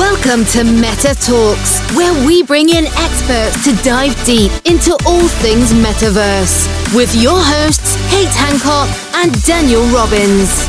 Welcome to Meta Talkz, where we bring in experts to dive deep into all things metaverse. With your hosts, Kate Hancock and Daniel Robbins.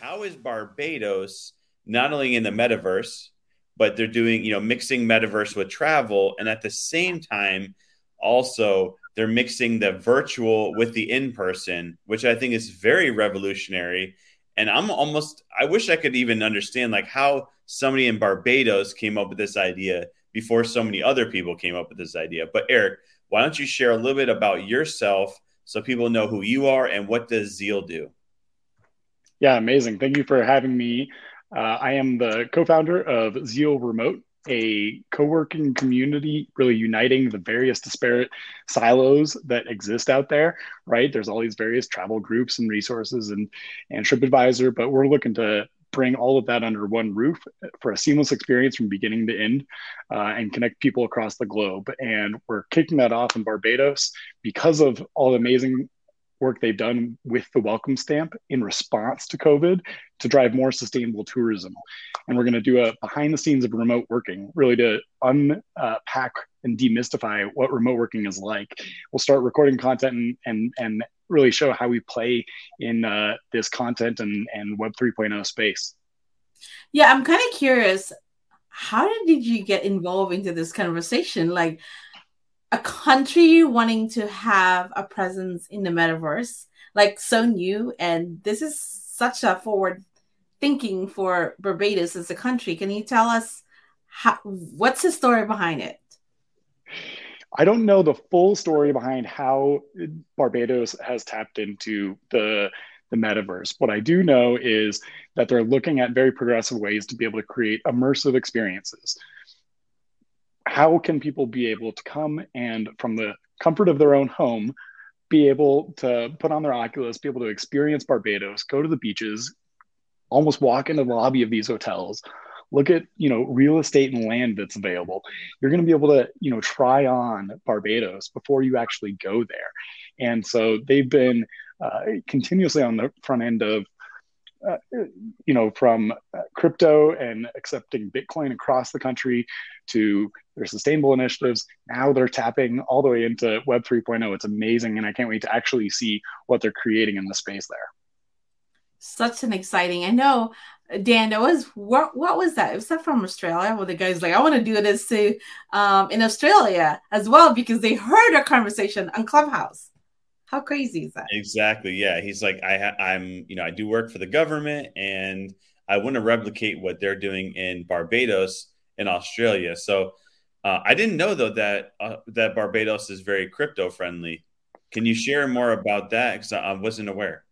How is Barbados not only in the metaverse, but they're doing, you know, mixing metaverse with travel, and at the same time, also they're mixing the virtual with the in person, which I think is very revolutionary and I'm almost I wish I could even understand like how somebody in Barbados came up with this idea before so many other people came up with this idea. But Eric, why don't you share a little bit about yourself so people know who you are and what does Zeal do? Yeah, amazing. Thank you for having me. Uh, I am the co-founder of Zeal Remote, a co-working community really uniting the various disparate silos that exist out there right? There's all these various travel groups and resources and and tripadvisor but we're looking to bring all of that under one roof for a seamless experience from beginning to end uh, and connect people across the globe. And we're kicking that off in barbados because of all the amazing work they've done with the welcome stamp in response to COVID to drive more sustainable tourism. And we're going to do a behind the scenes of remote working, really to unpack and demystify what remote working is like. We'll start recording content and and, and really show how we play in uh, this content and, and Web 3.0 space. Yeah, I'm kind of curious. How did you get involved into this conversation? Like, a country wanting to have a presence in the metaverse, like so new, and this is such a forward thinking for Barbados as a country. Can you tell us how, what's the story behind it? I don't know the full story behind how Barbados has tapped into the the metaverse. What I do know is that they're looking at very progressive ways to be able to create immersive experiences how can people be able to come and from the comfort of their own home be able to put on their oculus be able to experience barbados go to the beaches almost walk into the lobby of these hotels look at you know real estate and land that's available. You're going to be able to you know try on barbados before you actually go there. And so they've been uh, continuously on the front end of uh, you know, from uh, crypto and accepting Bitcoin across the country to their sustainable initiatives. Now they're tapping all the way into Web 3.0. It's amazing. And I can't wait to actually see what they're creating in the space there. Such an exciting. I know, Dan, that was what what was that? Was that from Australia? Well, the guy's like, I want to do this too um, in Australia as well because they heard our conversation on Clubhouse. How crazy is that? Exactly. Yeah. He's like, I ha- I'm, you know, I do work for the government and I want to replicate what they're doing in Barbados in Australia. So uh, I didn't know though that uh, that Barbados is very crypto friendly. Can you share more about that? Because I wasn't aware.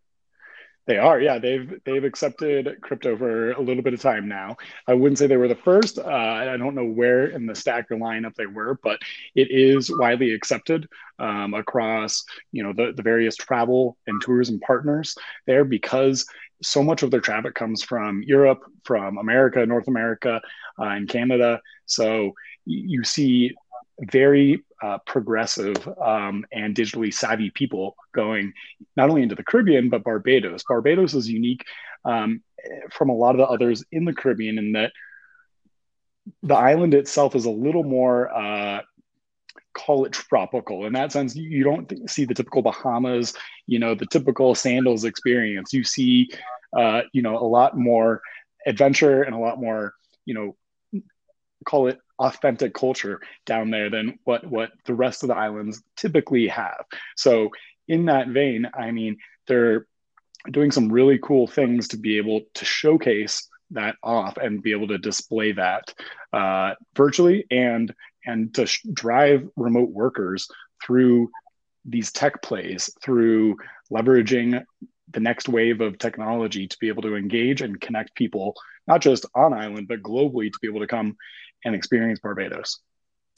They are, yeah. They've they've accepted crypto for a little bit of time now. I wouldn't say they were the first. Uh, I don't know where in the stack or lineup they were, but it is widely accepted um, across you know the, the various travel and tourism partners there because so much of their traffic comes from Europe, from America, North America, uh, and Canada. So you see very uh, progressive um, and digitally savvy people going not only into the Caribbean but Barbados. Barbados is unique um, from a lot of the others in the Caribbean in that the island itself is a little more uh, call it tropical in that sense you don't see the typical bahamas you know the typical sandals experience you see uh, you know a lot more adventure and a lot more you know call it authentic culture down there than what what the rest of the islands typically have. So in that vein, I mean, they're doing some really cool things to be able to showcase that off and be able to display that uh, virtually and and to sh- drive remote workers through these tech plays through leveraging the next wave of technology to be able to engage and connect people not just on island but globally to be able to come and experience Barbados.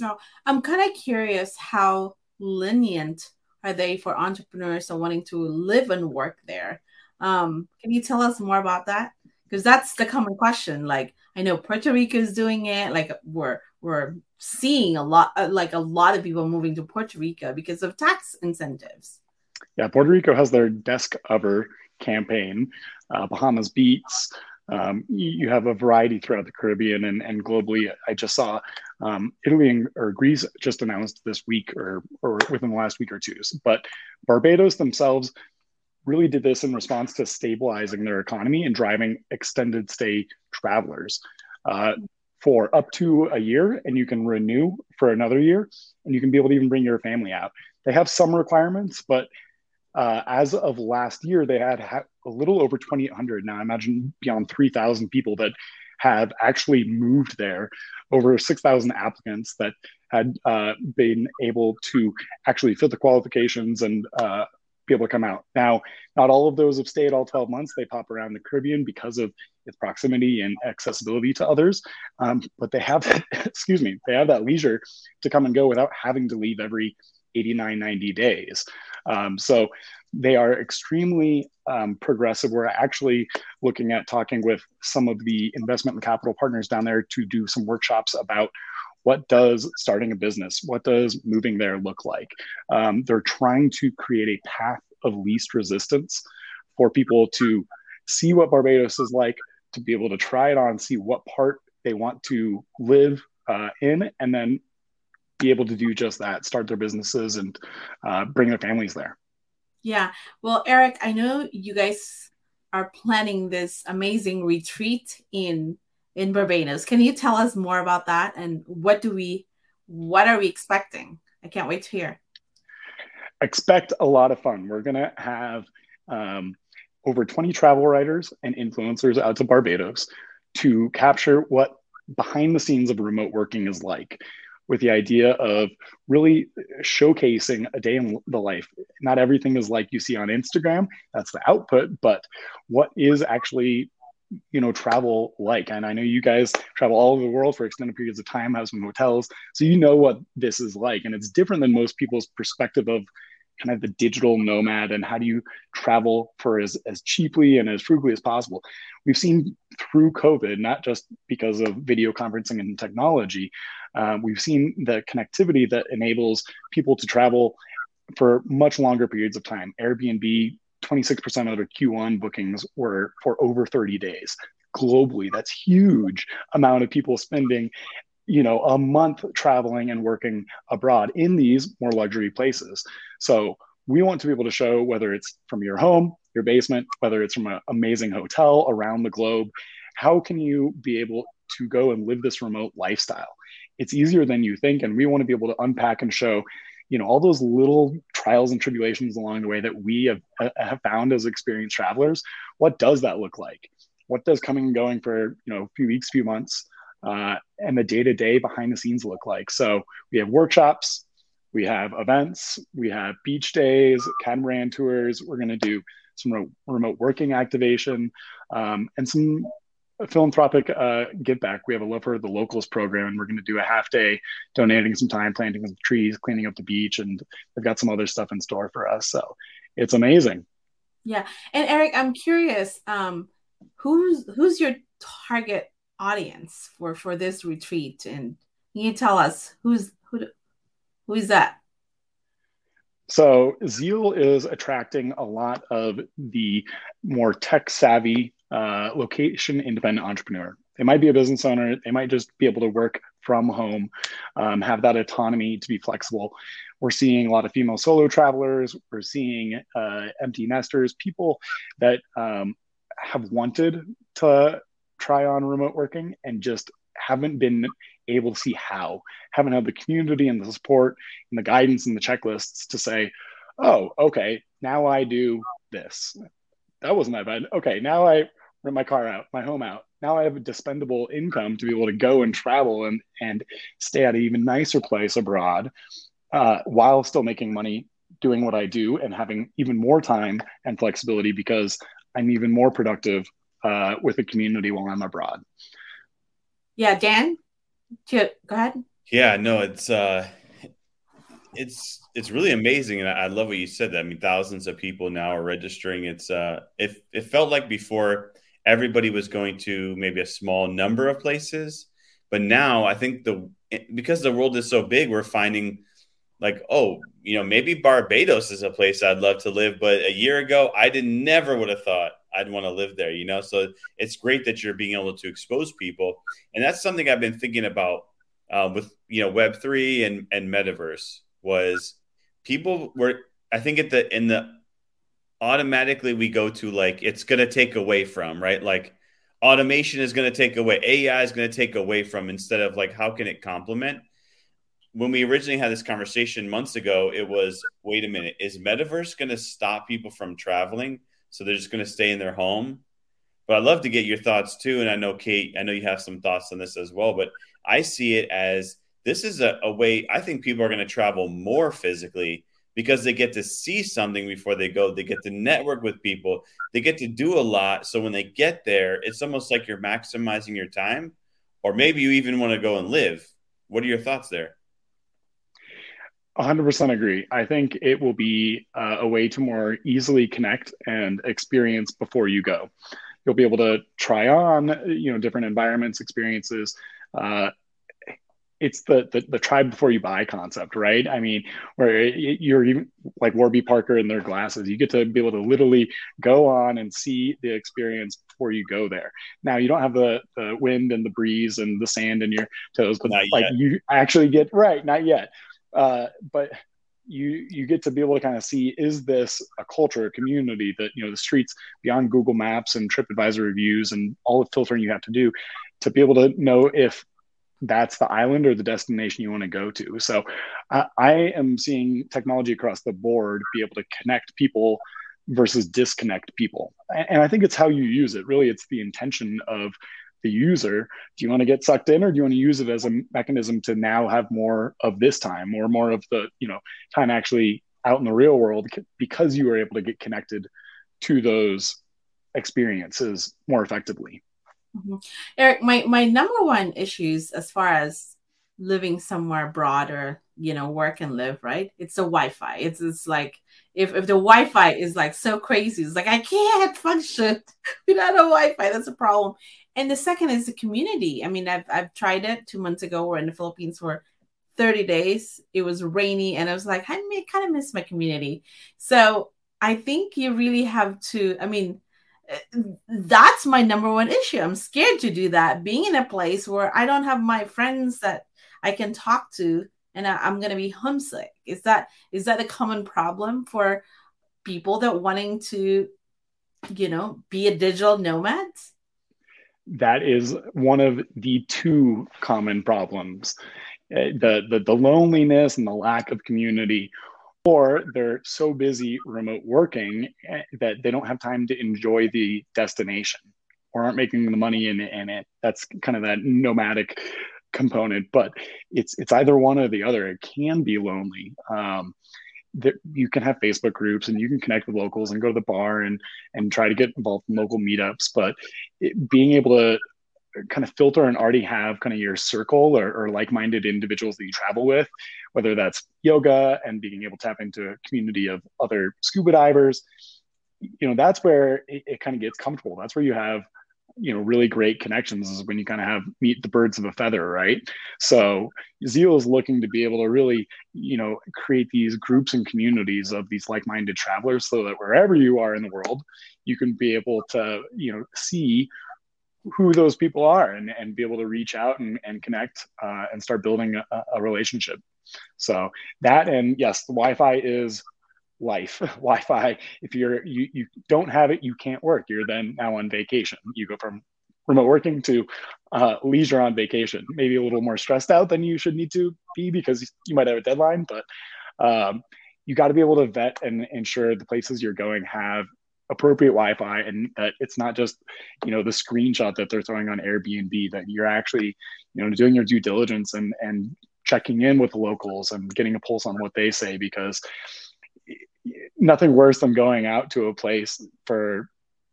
Now, I'm kind of curious how lenient are they for entrepreneurs and wanting to live and work there? Um, can you tell us more about that? Because that's the common question. Like, I know Puerto Rico is doing it. Like, we're we're seeing a lot, uh, like a lot of people moving to Puerto Rico because of tax incentives. Yeah, Puerto Rico has their Desk Over campaign. Uh, Bahamas Beats, Um, you have a variety throughout the Caribbean and, and globally. I just saw um, Italy and, or Greece just announced this week or, or within the last week or two. But Barbados themselves really did this in response to stabilizing their economy and driving extended stay travelers uh, for up to a year. And you can renew for another year and you can be able to even bring your family out. They have some requirements, but uh, as of last year, they had ha- a little over 2,800. Now, I imagine beyond 3,000 people that have actually moved there, over 6,000 applicants that had uh, been able to actually fit the qualifications and uh, be able to come out. Now, not all of those have stayed all 12 months. They pop around the Caribbean because of its proximity and accessibility to others. Um, but they have, excuse me, they have that leisure to come and go without having to leave every 89, 90 days. Um, so they are extremely um, progressive. We're actually looking at talking with some of the investment and capital partners down there to do some workshops about what does starting a business, what does moving there look like. Um, they're trying to create a path of least resistance for people to see what Barbados is like, to be able to try it on, see what part they want to live uh, in, and then be able to do just that start their businesses and uh, bring their families there. Yeah. Well eric i know you guys are planning this amazing retreat in in barbados. Can you tell us more about that? And what do we what are we expecting? I can't wait to hear. Expect a lot of fun. We're going to have um, over 20 travel writers and influencers out to barbados to capture what behind the scenes of remote working is like with the idea of really showcasing a day in the life. Not everything is like you see on Instagram, that's the output, but what is actually you know travel like and i know you guys travel all over the world for extended periods of time have some hotels so you know what this is like and it's different than most people's perspective of kind of the digital nomad and how do you travel for as, as cheaply and as frugally as possible we've seen through covid not just because of video conferencing and technology um, we've seen the connectivity that enables people to travel for much longer periods of time. Airbnb, 26% of their Q1 bookings were for over 30 days globally. That's huge amount of people spending you know a month traveling and working abroad in these more luxury places so we want to be able to show whether it's from your home your basement whether it's from an amazing hotel around the globe how can you be able to go and live this remote lifestyle? It's easier than you think and we want to be able to unpack and show you know all those little trials and tribulations along the way that we have, uh, have found as experienced travelers. What does that look like? What does coming and going for you know a few weeks few months uh, and the day-to-day behind the scenes look like? So we have workshops we have events we have beach days catamaran tours we're going to do some re- remote working activation um, and some philanthropic uh, give back. We have a Love for the Locals program, and we're going to do a half day donating some time, planting some trees, cleaning up the beach, and they've got some other stuff in store for us. So it's amazing. Yeah, and Eric, I'm curious, um, who's who's your target audience for for this retreat, and can you tell us who's who who is that? So Zeal is attracting a lot of the more tech savvy uh, location independent entrepreneur. They might be a business owner. They might just be able to work from home, um, have that autonomy to be flexible. We're seeing a lot of female solo travelers. We're seeing uh, empty nesters, people that um, have wanted to try on remote working and just haven't been able to see how, haven't had the community and the support and the guidance and the checklists to say, oh, okay, now I do this. That wasn't that bad. Okay, now I rent my car out, my home out. Now I have a dispendable income to be able to go and travel and, and stay at an even nicer place abroad uh, while still making money doing what I do and having even more time and flexibility because I'm even more productive uh, with the community while I'm abroad. Yeah, Dan, go ahead. Yeah, no, it's uh, it's it's really amazing, and I, I love what you said. That I mean, thousands of people now are registering. It's uh, it it felt like before everybody was going to maybe a small number of places. But now I think the because the world is so big, we're finding like, oh, you know, maybe Barbados is a place I'd love to live. But a year ago, I did never would have thought I'd want to live there, you know? So it's great that you're being able to expose people. And that's something I've been thinking about uh, with, you know, Web3 and, and metaverse was people were, I think at the, in the, automatically we go to like, it's going to take away from, right? Like automation is going to take away, AI is going to take away from instead of like, how can it complement? when we originally had this conversation months ago, it was wait a minute, is metaverse going to stop people from traveling? So they're just going to stay in their home? But I'd love to get your thoughts too. And I know, Kate, I know you have some thoughts on this as well. But I see it as this is a, a way I think people are going to travel more physically because they get to see something before they go. They get to network with people, they get to do a lot. So when they get there, it's almost like you're maximizing your time, or maybe you even want to go and live. What are your thoughts there? 100% agree. I think it will be uh, a way to more easily connect and experience before you go. You'll be able to try on, you know, different environments, experiences. Uh, it's the, the, the try before you buy concept, right? I mean, where you're even like Warby Parker in their glasses, you get to be able to literally go on and see the experience before you go there. Now you don't have the, the wind and the breeze and the sand in your toes, but not like yet. you actually get right, not yet uh, but you you get to be able to kind of see is this a culture, a community that you know the streets beyond Google Maps and TripAdvisor reviews and all the filtering you have to do to be able to know if that's the island or the destination you want to go to. So uh, I am seeing technology across the board be able to connect people versus disconnect people. And I think it's how you use it. Really, it's the intention of the user do you want to get sucked in or do you want to use it as a mechanism to now have more of this time or more of the you know time actually out in the real world because you were able to get connected to those experiences more effectively mm-hmm. eric my my number one issues as far as living somewhere broader you know work and live right it's the wi-fi it's it's like if, if the wi-fi is like so crazy it's like i can't function without a wi-fi that's a problem and the second is the community. I mean, I've I've tried it two months ago. We're in the Philippines for 30 days. It was rainy, and I was like, I kind of miss my community. So I think you really have to. I mean, that's my number one issue. I'm scared to do that. Being in a place where I don't have my friends that I can talk to, and I, am going to be homesick. Is that is that a common problem for people that wanting to, you know, be a digital nomads? that is one of the two common problems uh, the, the, the loneliness and the lack of community or they're so busy remote working eh, that they don't have time to enjoy the destination or aren't making the money in, in it that's kind of that nomadic component but it's it's either one or the other it can be lonely um, that you can have Facebook groups and you can connect with locals and go to the bar and and try to get involved in local meetups. But it, being able to kind of filter and already have kind of your circle or, or, like-minded individuals that you travel with, whether that's yoga and being able to tap into a community of other scuba divers, you know, that's where it, it kind of gets comfortable. That's where you have you know really great connections is when you kind of have meet the birds of a feather right so zeal is looking to be able to really you know create these groups and communities of these like-minded travelers so that wherever you are in the world you can be able to you know see who those people are and, and be able to reach out and, and connect uh, and start building a, a relationship. So that and yes the wi-fi is life. Wi-fi if you're you, you don't have it you can't work. You're then now on vacation. You go from remote working to uh, leisure on vacation. Maybe a little more stressed out than you should need to be because you might have a deadline but um, you got to be able to vet and ensure the places you're going have appropriate wi-fi and that it's not just you know the screenshot that they're throwing on airbnb that you're actually you know doing your due diligence and and checking in with the locals and getting a pulse on what they say because nothing worse than going out to a place for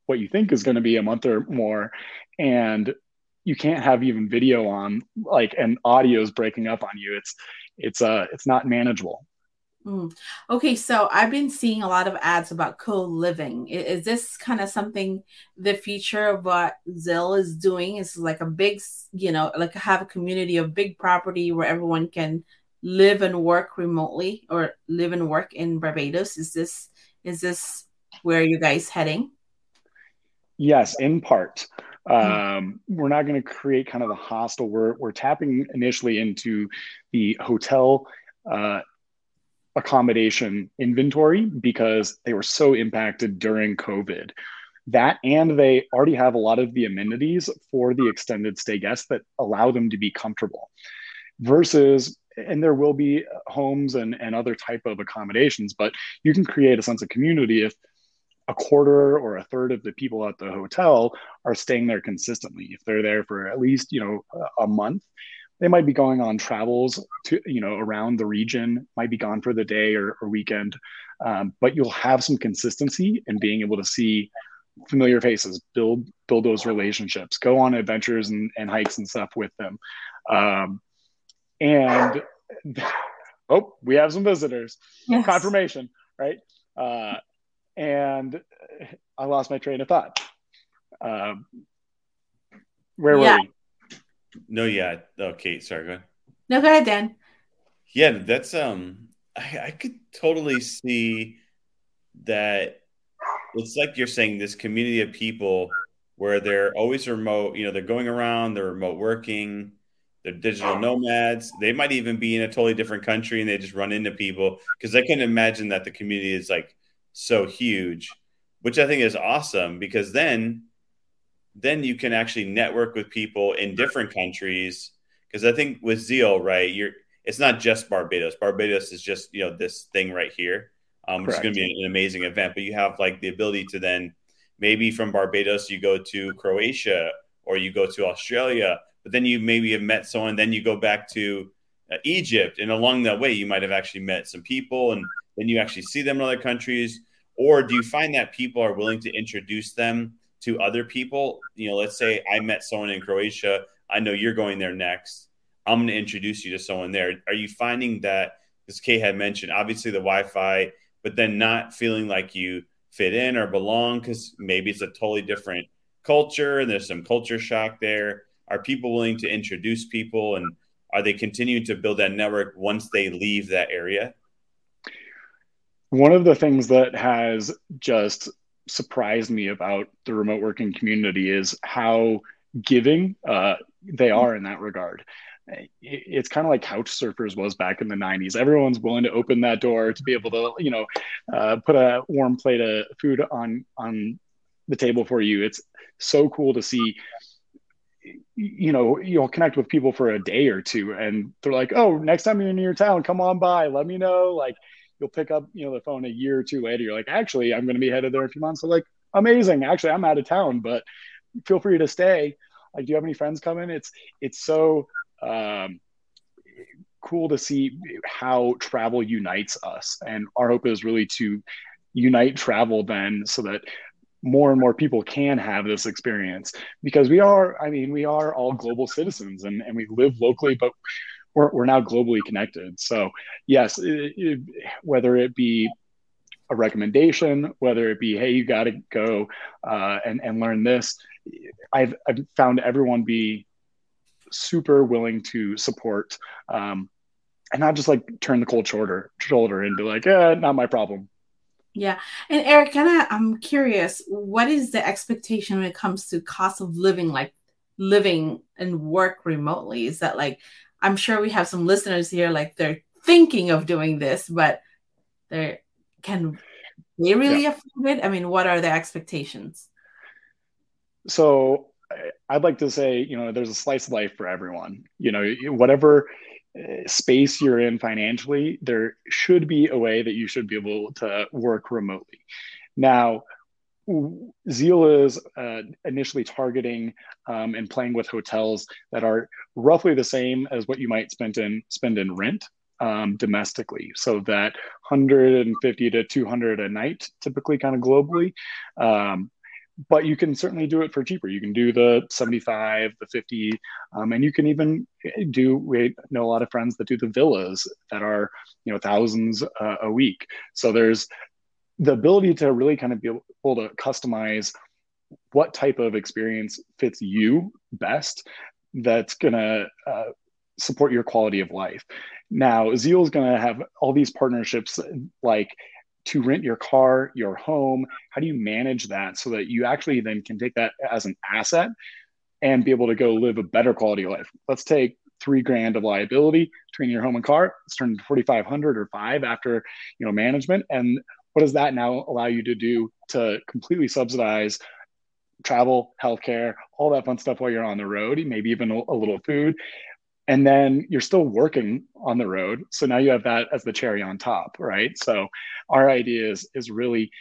what you think is going to be a month or more and you can't have even video on like and audio is breaking up on you. It's it's uh it's not manageable mm. okay so i've been seeing a lot of ads about co-living is, is this kind of something the future of what Zeal is doing is like a big you know like have a community of big property where everyone can live and work remotely or live and work in Barbados? Is this is this where you guys heading? Yes, in part. Um, we're not going to create kind of a hostel. We're we're tapping initially into the hotel uh, accommodation inventory because they were so impacted during COVID. That and they already have a lot of the amenities for the extended stay guests that allow them to be comfortable. Versus, and there will be homes and, and other type of accommodations, but you can create a sense of community if a quarter or a third of the people at the hotel are staying there consistently. If they're there for at least, you know, a month, they might be going on travels to, you know, around the region, might be gone for the day or, or weekend. Um, but you'll have some consistency in being able to see familiar faces, build build those relationships, go on adventures and, and hikes and stuff with them. Um, and oh, we have some visitors. Yes. Confirmation, right? Uh, and I lost my train of thought. Um, where yeah. were we? No, yeah. Oh, Kate, sorry, go ahead. No, go ahead, Dan. Yeah, that's um I, I could totally see that it's like you're saying this community of people where they're always remote, you know, they're going around, they're remote working, they're digital nomads. They might even be in a totally different country and they just run into people because I can imagine that the community is like so huge, which I think is awesome because then then you can actually network with people in different countries because I think with Zeal, right, you're it's not just Barbados. Barbados is just, you know, this thing right here um, which is going to be an amazing event. But you have like the ability to then maybe from Barbados you go to Croatia or you go to Australia, but then you maybe have met someone, then you go back to uh, Egypt, and along that way you might have actually met some people, and then you actually see them in other countries. Or do you find that people are willing to introduce them to other people? You know, let's say I met someone in Croatia. I know you're going there next. I'm going to introduce you to someone there. Are you finding that, as Kay had mentioned, obviously the Wi Fi but then not feeling like you fit in or belong because maybe it's a totally different culture and there's some culture shock there. Are people willing to introduce people and are they continuing to build that network once they leave that area? One of the things that has just surprised me about the remote working community is how giving uh, they are in that regard. It's kind of like couch surfers was back in the 90s everyone's willing to open that door to be able to you know uh, put a warm plate of food on on the table for you. It's so cool to see you know you'll connect with people for a day or two and they're like oh next time you're in your town come on by let me know like you'll pick up you know the phone a year or two later. You're like actually i'm going to be headed there in a few months. So like amazing. Actually i'm out of town but feel free to stay. Like do you have any friends coming? It's it's so um, cool to see how travel unites us. And our hope is really to unite travel then so that more and more people can have this experience. Because we are, I mean, we are all global citizens and, and we live locally, but we're, we're now globally connected. So, yes, it, it, whether it be a recommendation, whether it be, hey, you got to go uh, and, and learn this, I've, I've found everyone be super willing to support um, and not just like turn the cold shoulder shoulder and be like, eh, not my problem. Yeah. And Eric, kind of, I'm curious, what is the expectation when it comes to cost of living, like living and work remotely? Is that like, I'm sure we have some listeners here, like they're thinking of doing this, but they can they really yeah. afford it? I mean, what are the expectations? So I'd like to say, you know, there's a slice of life for everyone. You know, whatever uh, space you're in financially, there should be a way that you should be able to work remotely. Now, Zeal is uh, initially targeting um, and playing with hotels that are roughly the same as what you might spend in spend in rent um, domestically. So that 150 to 200 a night, typically, kind of globally. Um, but you can certainly do it for cheaper. You can do the 75, the 50, um, and you can even do, we know a lot of friends that do the villas that are, you know, thousands uh, a week. So there's the ability to really kind of be able to customize what type of experience fits you best that's going to uh, support your quality of life. Now, Zeal is going to have all these partnerships like to rent your car, your home? How do you manage that so that you actually then can take that as an asset and be able to go live a better quality of life? Let's take three grand of liability between your home and car. It's turned into 4,500 or five after, you know, management. And what does that now allow you to do to completely subsidize travel, healthcare, all that fun stuff while you're on the road, maybe even a, little food. And then you're still working on the road. So now you have that as the cherry on top, right? So our idea is is really,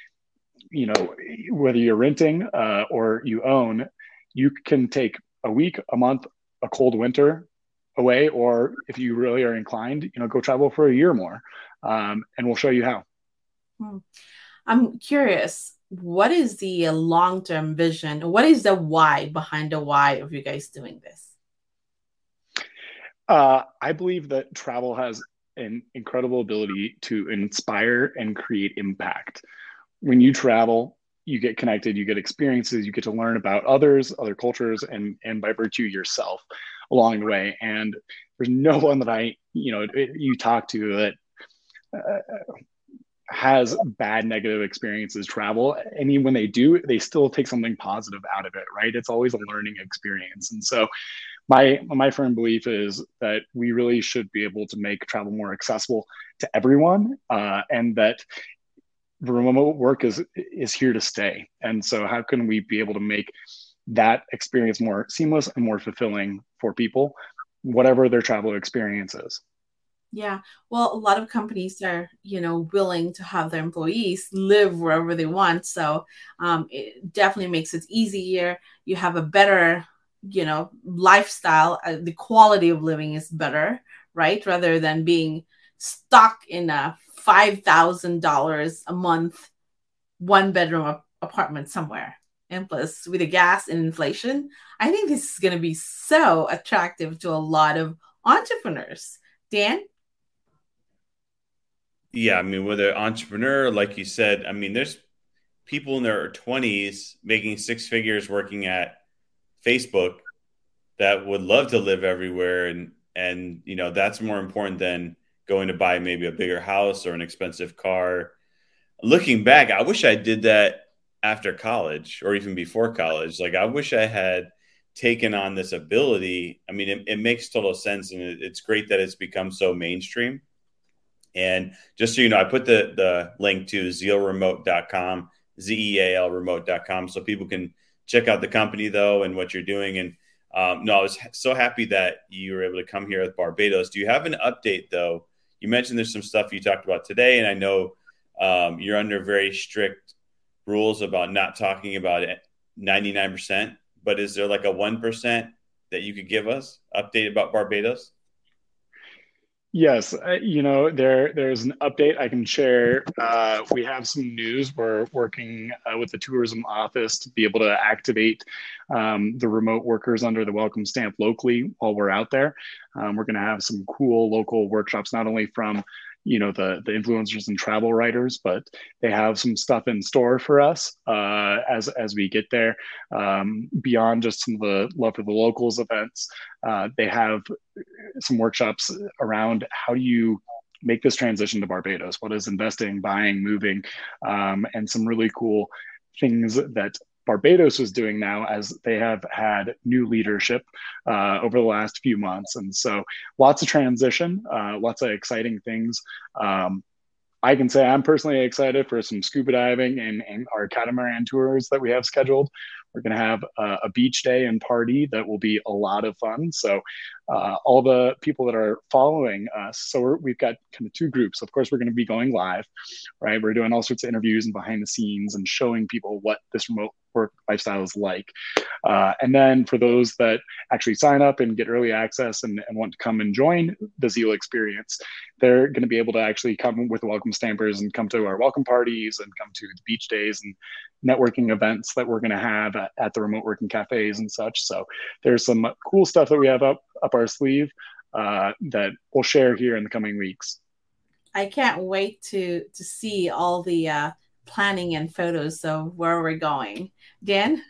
you know, whether you're renting uh, or you own, you can take a week, a month, a cold winter away, or if you really are inclined, you know, go travel for a year more, um, and we'll show you how. Hmm. I'm curious what is the long term vision? What is the why behind the why of you guys doing this? Uh, I believe that travel has an incredible ability to inspire and create impact. When you travel, you get connected, you get experiences, you get to learn about others, other cultures, and and by virtue yourself along the way. And there's no one that I, you know, you talk to that uh, has bad negative experiences travel and even when they do they still take something positive out of it right? It's always a learning experience. And so my my firm belief is that we really should be able to make travel more accessible to everyone uh, and that remote work is is here to stay. And so how can we be able to make that experience more seamless and more fulfilling for people whatever their travel experience is yeah. Well, a lot of companies are, you know, willing to have their employees live wherever they want. So um, it definitely makes it easier. You have a better, you know, lifestyle. Uh, the quality of living is better, right? Rather than being stuck in a $5,000 a month, one bedroom apartment somewhere. And plus, with the gas and inflation, I think this is going to be so attractive to a lot of entrepreneurs. Dan? Yeah, I mean, whether entrepreneur, like you said, I mean, there's people in their 20s making six figures working at Facebook that would love to live everywhere and and you know that's more important than going to buy maybe a bigger house or an expensive car. Looking back i wish i did that after college or even before college. Like i wish i had taken on this ability. I mean it, it makes total sense and it, it's great that it's become so mainstream and just so you know, I put the, the link to zealremote.com, Z E A L remote.com, so people can check out the company though and what you're doing. And um, no, I was so happy that you were able to come here with Barbados. Do you have an update though? You mentioned there's some stuff you talked about today, and I know um, you're under very strict rules about not talking about it 99%. But is there like a 1% that you could give us update about Barbados? Yes, uh, you know there there's an update I can share. Uh, we have some news. We're working uh, with the tourism office to be able to activate um, the remote workers under the welcome stamp locally while we're out there. Um, we're going to have some cool local workshops, not only from you know the the influencers and travel writers but they have some stuff in store for us uh, as as we get there. Um, beyond just some of the love for the locals events uh, they have some workshops around how do you make this transition to barbados? What is investing buying moving? Um, and some really cool things that Barbados is doing now as they have had new leadership uh, over the last few months. And so lots of transition, uh, lots of exciting things. Um, I can say I'm personally excited for some scuba diving and, and our catamaran tours that we have scheduled. We're going to have a, a, beach day and party that will be a lot of fun. So, uh, all the people that are following us, so we have got kind of two groups. Of course, we're going to be going live, right? We're doing all sorts of interviews and behind the scenes and showing people what this remote work lifestyle is like. Uh, and then for those that actually sign up and get early access and, and want to come and join the Zeal experience, they're going to be able to actually come with welcome stampers and come to our welcome parties and come to the beach days and networking events that we're going to have at, at, the remote working cafes and such. So there's some cool stuff that we have up up our sleeve uh, that we'll share here in the coming weeks. I can't wait to to see all the uh, planning and photos of where we're going. Dan?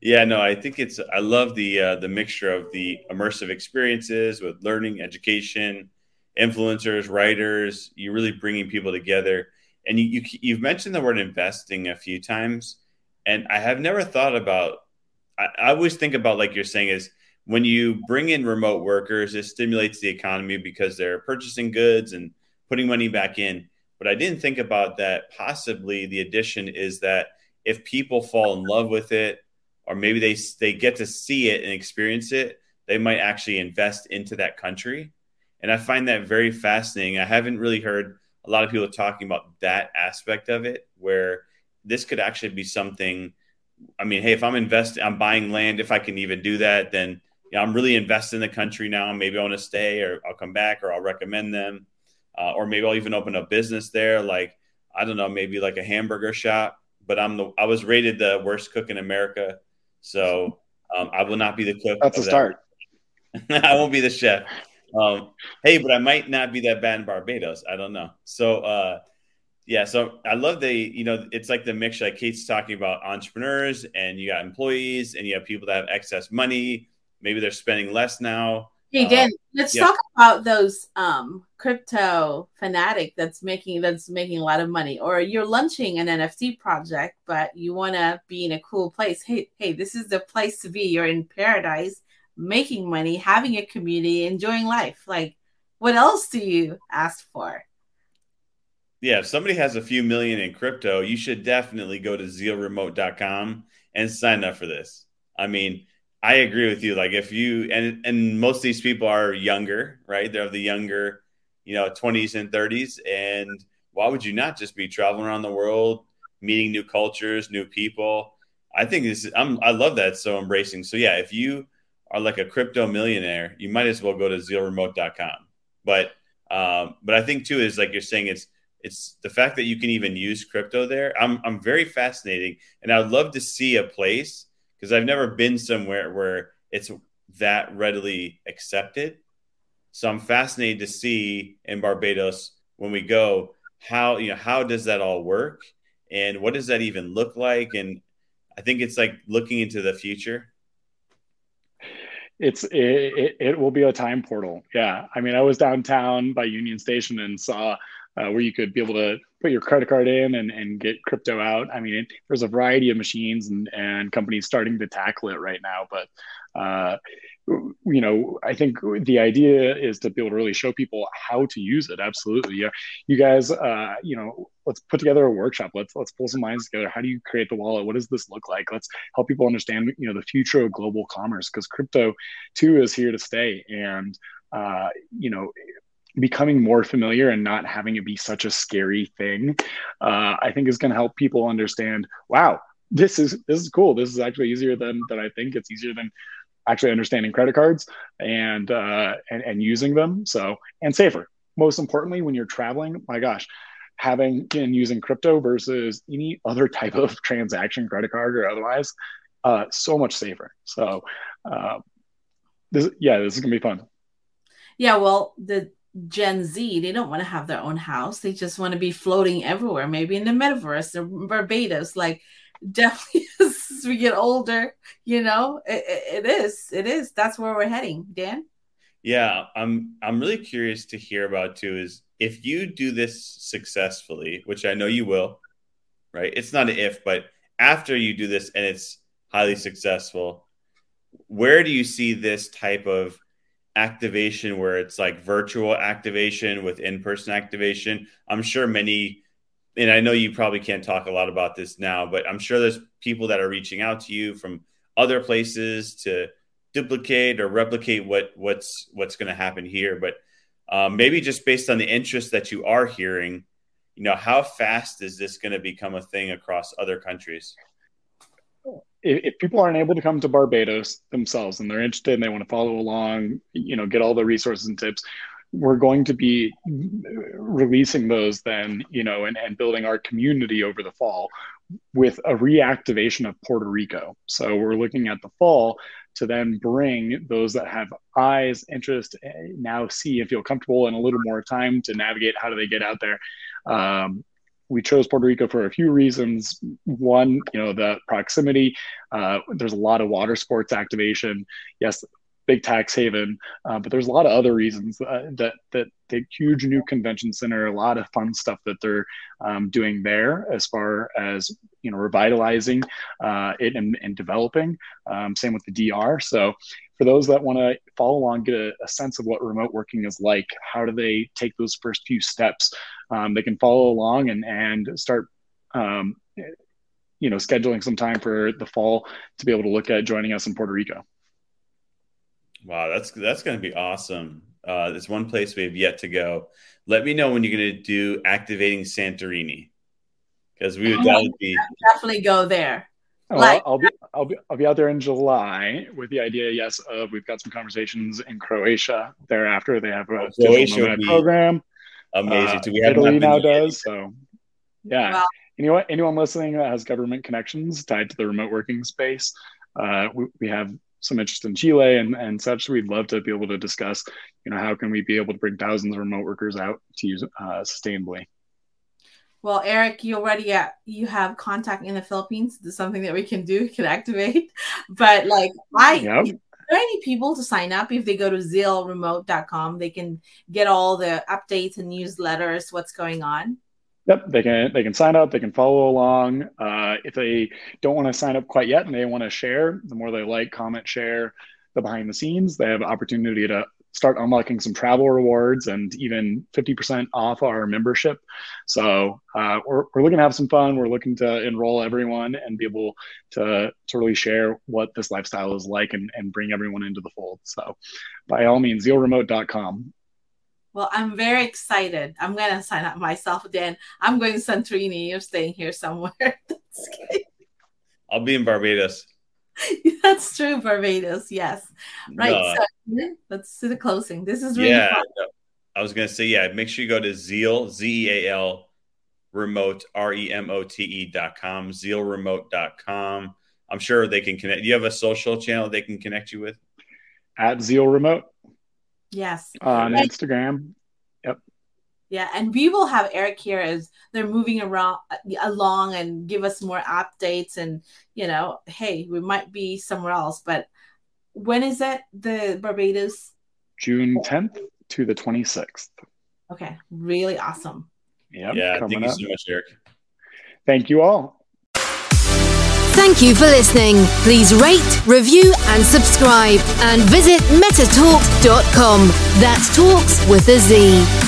Yeah, no, I think it's I love the uh, the mixture of the immersive experiences with learning, education, influencers, writers. You're really bringing people together, and you, you have mentioned the word investing a few times, and I have never thought about. I, I always think about like you're saying is when you bring in remote workers, it stimulates the economy because they're purchasing goods and putting money back in. But I didn't think about that. Possibly the addition is that if people fall in love with it, or maybe they they get to see it and experience it, they might actually invest into that country. And I find that very fascinating. I haven't really heard a lot of people talking about that aspect of it, where this could actually be something. I mean, hey, if I'm investing, I'm buying land. If I can even do that, then you know, I'm really invested in the country now. Maybe I want to stay, or I'll come back, or I'll recommend them uh, or maybe I'll even open a business there. Like I don't know, maybe like a hamburger shop. But I'm the I was rated the worst cook in America, so um, I will not be the cook. That's a that. start. I won't be the chef. Um, hey, but I might not be that bad in Barbados. I don't know. So uh, yeah, so I love the you know it's like the mixture. Like Kate's talking about entrepreneurs, and you got employees, and you have people that have excess money. Maybe they're spending less now. Hey Dan, um, let's yeah. talk about those um, crypto fanatic that's making that's making a lot of money, or you're launching an NFT project, but you want to be in a cool place. Hey, hey, this is the place to be. You're in paradise, making money, having a community, enjoying life. Like, what else do you ask for? Yeah, if somebody has a few million in crypto, you should definitely go to zealremote.com and sign up for this. I mean, I agree with you. Like if you and and most of these people are younger, right? They're the younger, you know, twenties and thirties. And why would you not just be traveling around the world, meeting new cultures, new people? I think this. I'm. I love that. So embracing. So yeah, if you are like a crypto millionaire, you might as well go to zealremote.com. But um, but I think too is like you're saying it's it's the fact that you can even use crypto there. I'm I'm very fascinating, and I'd love to see a place because I've never been somewhere where it's that readily accepted. So I'm fascinated to see in Barbados when we go how you know how does that all work and what does that even look like and I think it's like looking into the future. It's it, it, will be a time portal. Yeah, I mean I was downtown by Union Station and saw uh, where you could be able to put your credit card in and, and get crypto out. I mean, there's a variety of machines and, and companies starting to tackle it right now. But, uh, you know, I think the idea is to be able to really show people how to use it. Absolutely. Yeah. You guys, uh, you know, let's put together a workshop. Let's, let's pull some minds together. How do you create the wallet? What does this look like? Let's help people understand, you know, the future of global commerce because crypto too is here to stay. And, uh, you know, becoming more familiar and not having it be such a scary thing uh, i think is going to help people understand wow this is this is cool. This is actually easier than than i think. It's easier than actually understanding credit cards and uh, and, and using them. So and safer. Most importantly when you're traveling my gosh having and using crypto versus any other type of transaction credit card or otherwise uh, so much safer. So uh, this yeah this is gonna be fun. Yeah well the Gen Z, they don't want to have their own house. They just want to be floating everywhere, maybe in the metaverse or Barbados. Like, definitely as we get older, you know, it, it is. It is. That's where we're heading. Dan? Yeah, I'm I'm really curious to hear about too is if you do this successfully, which I know you will, right? It's not an if, but after you do this and it's highly successful, where do you see this type of activation where it's like virtual activation with in-person activation. I'm sure many and i know you probably can't talk a lot about this now but i'm sure there's people that are reaching out to you from other places to duplicate or replicate what what's what's going to happen here. But um, maybe just based on the interest that you are hearing you know how fast is this going to become a thing across other countries if, if, people aren't able to come to Barbados themselves and they're interested and they want to follow along, you know, get all the resources and tips, we're going to be releasing those then, you know, and, and building our community over the fall with a reactivation of Puerto Rico. So we're looking at the fall to then bring those that have eyes, interest, eh, now see and feel comfortable and a little more time to navigate how do they get out there. Um, we chose Puerto Rico for a few reasons. One, you know, the proximity. Uh, there's a lot of water sports activation. Yes, big tax haven. Uh, but there's a lot of other reasons uh, that that the huge new convention center, a lot of fun stuff that they're um, doing there as far as you know revitalizing uh, it and, and developing. Um, same with the DR. So for those that want to follow along, get a, a, sense of what remote working is like, how do they take those first few steps? Um, they can follow along and and start um, you know scheduling some time for the fall to be able to look at joining us in Puerto Rico. Wow, that's that's going to be awesome. Uh, there's one place we have yet to go. Let me know when you're going to do activating Santorini because we would definitely, be... definitely go there. Oh, like, I'll, be I'll be I'll be out there in July with the idea. Yes, of we've got some conversations in Croatia. Thereafter, they have a Croatia program. Amazing. Uh, we have Italy now does so. Yeah. Well, anyone anyone listening that has government connections tied to the remote working space, uh, we, we have some interest in Chile and, and such. We'd love to be able to discuss, you know, how can we be able to bring thousands of remote workers out to use uh, sustainably. Well, Eric, you already uh, you have contact in the Philippines. This is something that we can do, can activate. But like I yep. there any people to sign up if they go to zealremote.com, they can get all the updates and newsletters, what's going on. Yep, they can they can sign up. They can follow along. Uh, if they don't want to sign up quite yet and they want to share, the more they like, comment, share the behind the scenes, they have opportunity to start unlocking some travel rewards and even 50% off our membership. So uh, we're, we're looking to have some fun. We're looking to enroll everyone and be able to, to really share what this lifestyle is like and, and bring everyone into the fold. So by all means, zealremote.com. Well, I'm very excited. I'm going to sign up myself then. I'm going to Santorini. You're staying here somewhere. I'll be in Barbados. That's true, Barbados. Yes. Right. No. So let's do the closing. This is really yeah, fun. I was going to say, yeah, make sure you go to Zeal, Z E A L, remote, R E M O T E dot com, zealremote.com. I'm sure they can connect. Do you have a social channel they can connect you with? At Zeal Remote. Yes. On and, Instagram. Yep. Yeah, and we will have Eric here as they're moving around uh, along and give us more updates. And you know, hey, we might be somewhere else, but when is it? The Barbados. June 10th to the 26th. Okay, really awesome. Yep, yeah, thank you up. so much, Eric. Thank you all. Thank you for listening. Please rate, review, and subscribe. And visit metatalkz.com. That's talks with a Z.